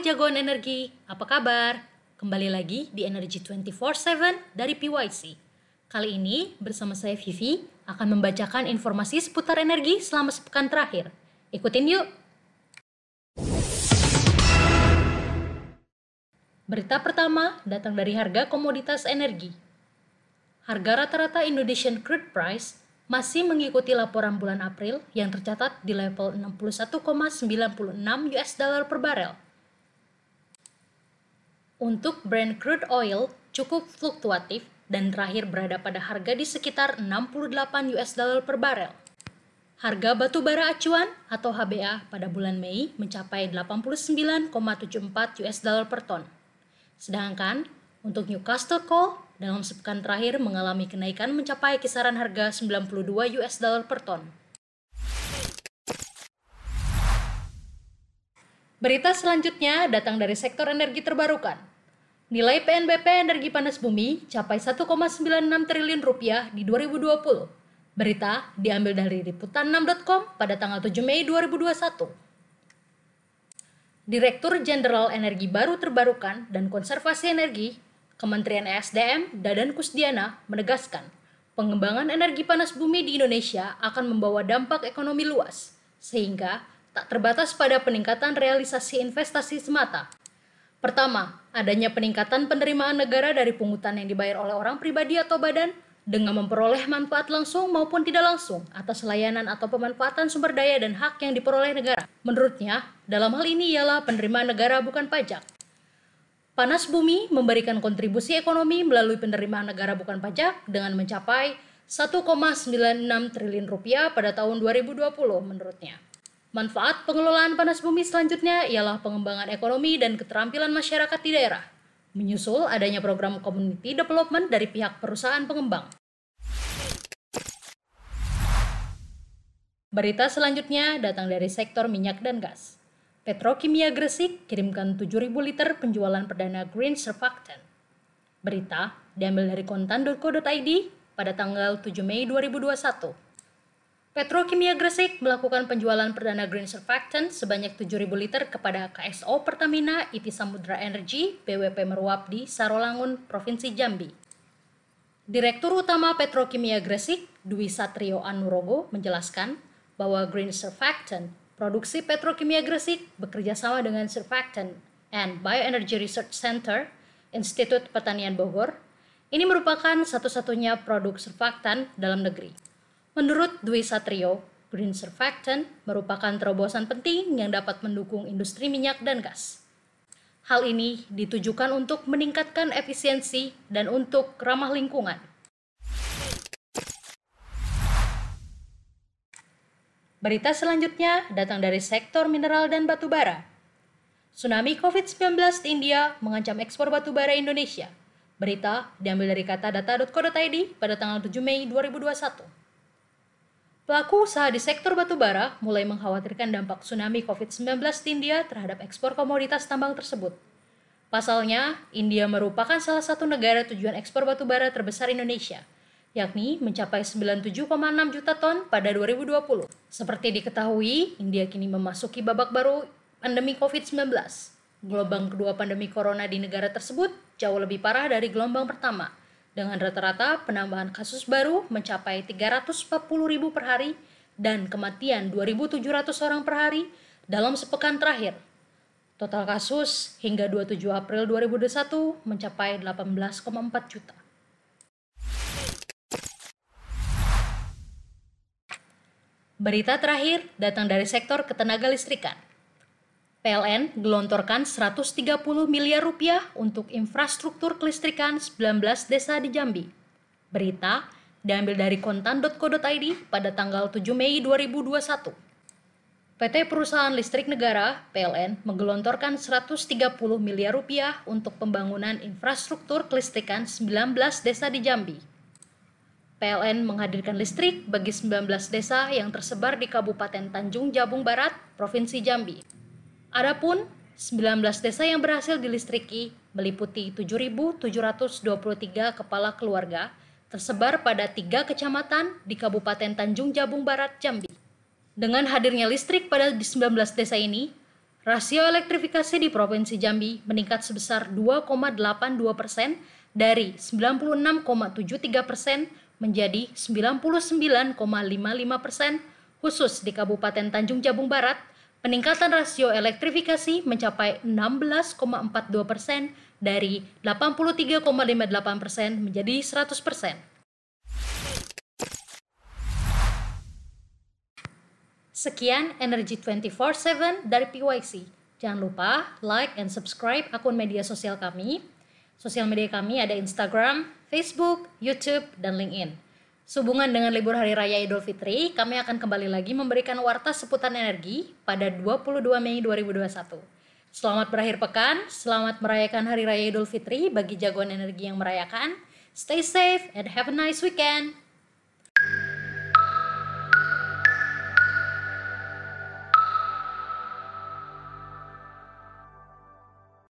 Jagoan energi, apa kabar? Kembali lagi di Energy 24/7 dari PYC. Kali ini bersama saya Vivi akan membacakan informasi seputar energi selama sepekan terakhir. Ikutin yuk. Berita pertama datang dari harga komoditas energi. Harga rata-rata Indonesian crude price masih mengikuti laporan bulan April yang tercatat di level 61,96 US dollar per barel. Untuk Brent crude oil cukup fluktuatif dan terakhir berada pada harga di sekitar 68 US dollar per barel. Harga batu bara acuan atau HBA pada bulan Mei mencapai 89,74 US dollar per ton. Sedangkan untuk Newcastle Coal dalam sepekan terakhir mengalami kenaikan mencapai kisaran harga 92 US dollar per ton. Berita selanjutnya datang dari sektor energi terbarukan. Nilai PNBP energi panas bumi capai 1,96 triliun rupiah di 2020. Berita diambil dari liputan6.com pada tanggal 7 Mei 2021. Direktur Jenderal Energi Baru Terbarukan dan Konservasi Energi, Kementerian ESDM, Dadan Kusdiana, menegaskan pengembangan energi panas bumi di Indonesia akan membawa dampak ekonomi luas, sehingga tak terbatas pada peningkatan realisasi investasi semata. Pertama, adanya peningkatan penerimaan negara dari pungutan yang dibayar oleh orang pribadi atau badan dengan memperoleh manfaat langsung maupun tidak langsung atas layanan atau pemanfaatan sumber daya dan hak yang diperoleh negara. Menurutnya, dalam hal ini ialah penerimaan negara bukan pajak. Panas bumi memberikan kontribusi ekonomi melalui penerimaan negara bukan pajak dengan mencapai 1,96 triliun rupiah pada tahun 2020 menurutnya. Manfaat pengelolaan panas bumi selanjutnya ialah pengembangan ekonomi dan keterampilan masyarakat di daerah, menyusul adanya program community development dari pihak perusahaan pengembang. Berita selanjutnya datang dari sektor minyak dan gas. Petrokimia Gresik kirimkan 7.000 liter penjualan perdana green surfactant. Berita diambil dari kontan.co.id pada tanggal 7 Mei 2021. Petrokimia Gresik melakukan penjualan perdana green surfactant sebanyak 7.000 liter kepada KSO Pertamina IP Samudra Energy BWP Meruap di Sarolangun, Provinsi Jambi. Direktur Utama Petrokimia Gresik, Dwi Satrio Anurogo, menjelaskan bahwa green surfactant produksi Petrokimia Gresik bekerja sama dengan Surfactant and Bioenergy Research Center, Institut Pertanian Bogor. Ini merupakan satu-satunya produk surfactant dalam negeri. Menurut Dwi Satrio, green surfactant merupakan terobosan penting yang dapat mendukung industri minyak dan gas. Hal ini ditujukan untuk meningkatkan efisiensi dan untuk ramah lingkungan. Berita selanjutnya datang dari sektor mineral dan batu bara. Tsunami COVID-19 di India mengancam ekspor batu bara Indonesia. Berita diambil dari kata data.co.id pada tanggal 7 Mei 2021. Pelaku usaha di sektor batubara mulai mengkhawatirkan dampak tsunami COVID-19 di India terhadap ekspor komoditas tambang tersebut. Pasalnya, India merupakan salah satu negara tujuan ekspor batubara terbesar Indonesia, yakni mencapai 97,6 juta ton pada 2020. Seperti diketahui, India kini memasuki babak baru pandemi COVID-19. Gelombang kedua pandemi corona di negara tersebut jauh lebih parah dari gelombang pertama – dengan rata-rata penambahan kasus baru mencapai 340 ribu per hari dan kematian 2.700 orang per hari dalam sepekan terakhir. Total kasus hingga 27 April 2021 mencapai 18,4 juta. Berita terakhir datang dari sektor ketenaga listrikan. PLN gelontorkan 130 miliar rupiah untuk infrastruktur kelistrikan 19 desa di Jambi. Berita diambil dari kontan.co.id pada tanggal 7 Mei 2021. PT Perusahaan Listrik Negara (PLN) menggelontorkan 130 miliar rupiah untuk pembangunan infrastruktur kelistrikan 19 desa di Jambi. PLN menghadirkan listrik bagi 19 desa yang tersebar di Kabupaten Tanjung Jabung Barat, Provinsi Jambi. Adapun 19 desa yang berhasil dilistriki meliputi 7.723 kepala keluarga tersebar pada tiga kecamatan di Kabupaten Tanjung Jabung Barat, Jambi. Dengan hadirnya listrik pada 19 desa ini, rasio elektrifikasi di Provinsi Jambi meningkat sebesar 2,82 persen dari 96,73 persen menjadi 99,55 persen khusus di Kabupaten Tanjung Jabung Barat Peningkatan rasio elektrifikasi mencapai 16,42 persen dari 83,58 persen menjadi 100 persen. Sekian Energy 24/7 dari PYC. Jangan lupa like and subscribe akun media sosial kami. Sosial media kami ada Instagram, Facebook, YouTube, dan LinkedIn. Sehubungan dengan libur Hari Raya Idul Fitri, kami akan kembali lagi memberikan warta seputar energi pada 22 Mei 2021. Selamat berakhir pekan, selamat merayakan Hari Raya Idul Fitri bagi jagoan energi yang merayakan. Stay safe and have a nice weekend.